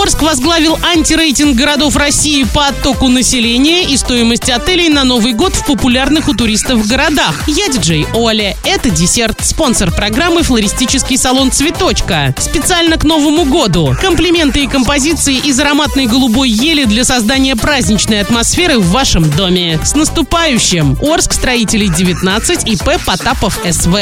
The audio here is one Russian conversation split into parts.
Орск возглавил антирейтинг городов России по оттоку населения и стоимости отелей на Новый год в популярных у туристов городах. Я диджей Оля. Это десерт. Спонсор программы флористический салон «Цветочка». Специально к Новому году. Комплименты и композиции из ароматной голубой ели для создания праздничной атмосферы в вашем доме. С наступающим! Орск, строителей 19, ИП Потапов СВ.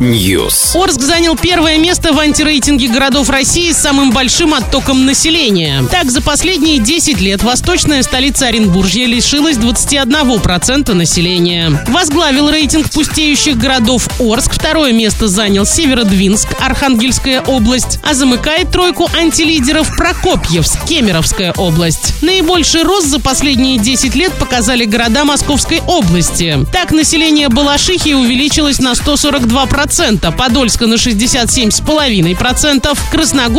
News. Орск занял первое место в антирейтинге городов России с самым большим оттоком населения. Так, за последние 10 лет восточная столица Оренбуржья лишилась 21% населения. Возглавил рейтинг пустеющих городов Орск. Второе место занял Северодвинск, Архангельская область. А замыкает тройку антилидеров Прокопьевск, Кемеровская область. Наибольший рост за последние 10 лет показали города Московской области. Так, население Балашихи увеличилось на 142%, Подольска на 67,5%,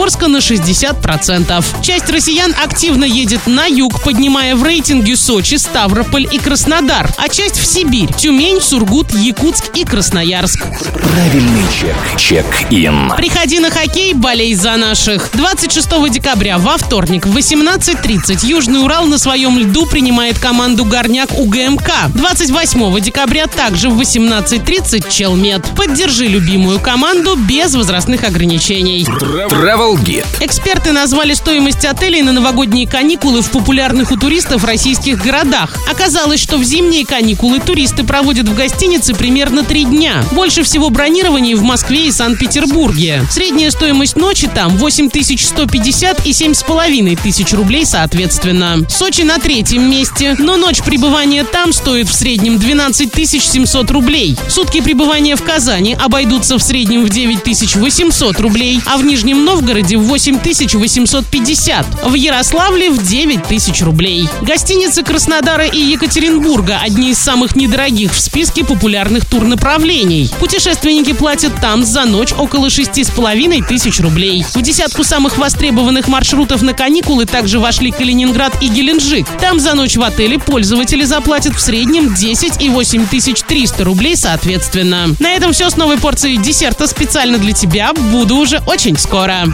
Красногорска на 60%. Часть россиян активно едет на юг, поднимая в рейтинге Сочи, Ставрополь и Краснодар, а часть в Сибирь, Тюмень, Сургут, Якутск и Красноярск. Правильный чек. Чек-ин. Приходи на хоккей, болей за наших. 26 декабря во вторник в 18.30 Южный Урал на своем льду принимает команду Горняк УГМК. 28 декабря также в 18.30 Челмет. Поддержи любимую команду без возрастных ограничений. Travel Guide. Эксперты назвали стоимость отелей на новогодние каникулы в популярных у туристов российских городах. Оказалось, что в зимние каникулы туристы проводят в гостинице примерно три дня. Больше всего бронирований в Москве и Санкт-Петербурге. Средняя стоимость ночи там 8150 и 7500 тысяч рублей соответственно. Сочи на третьем месте, но ночь пребывания там стоит в среднем 12 700 рублей. Сутки пребывания в Казани обойдутся в среднем в 9800 рублей, а в Нижнем Новгороде в 8850. В Ярославле в 9000 рублей. Гостиницы Краснодара и Екатеринбурга одни из самых недорогих в списке популярных турнаправлений. Путешественники платят там за ночь около 6,5 тысяч рублей. В десятку самых востребованных маршрутов на каникулы также вошли Калининград и Геленджик. Там за ночь в отеле пользователи заплатят в среднем 10 и 8300 рублей соответственно. На этом все с новой порцией десерта специально для тебя. Буду уже очень скоро.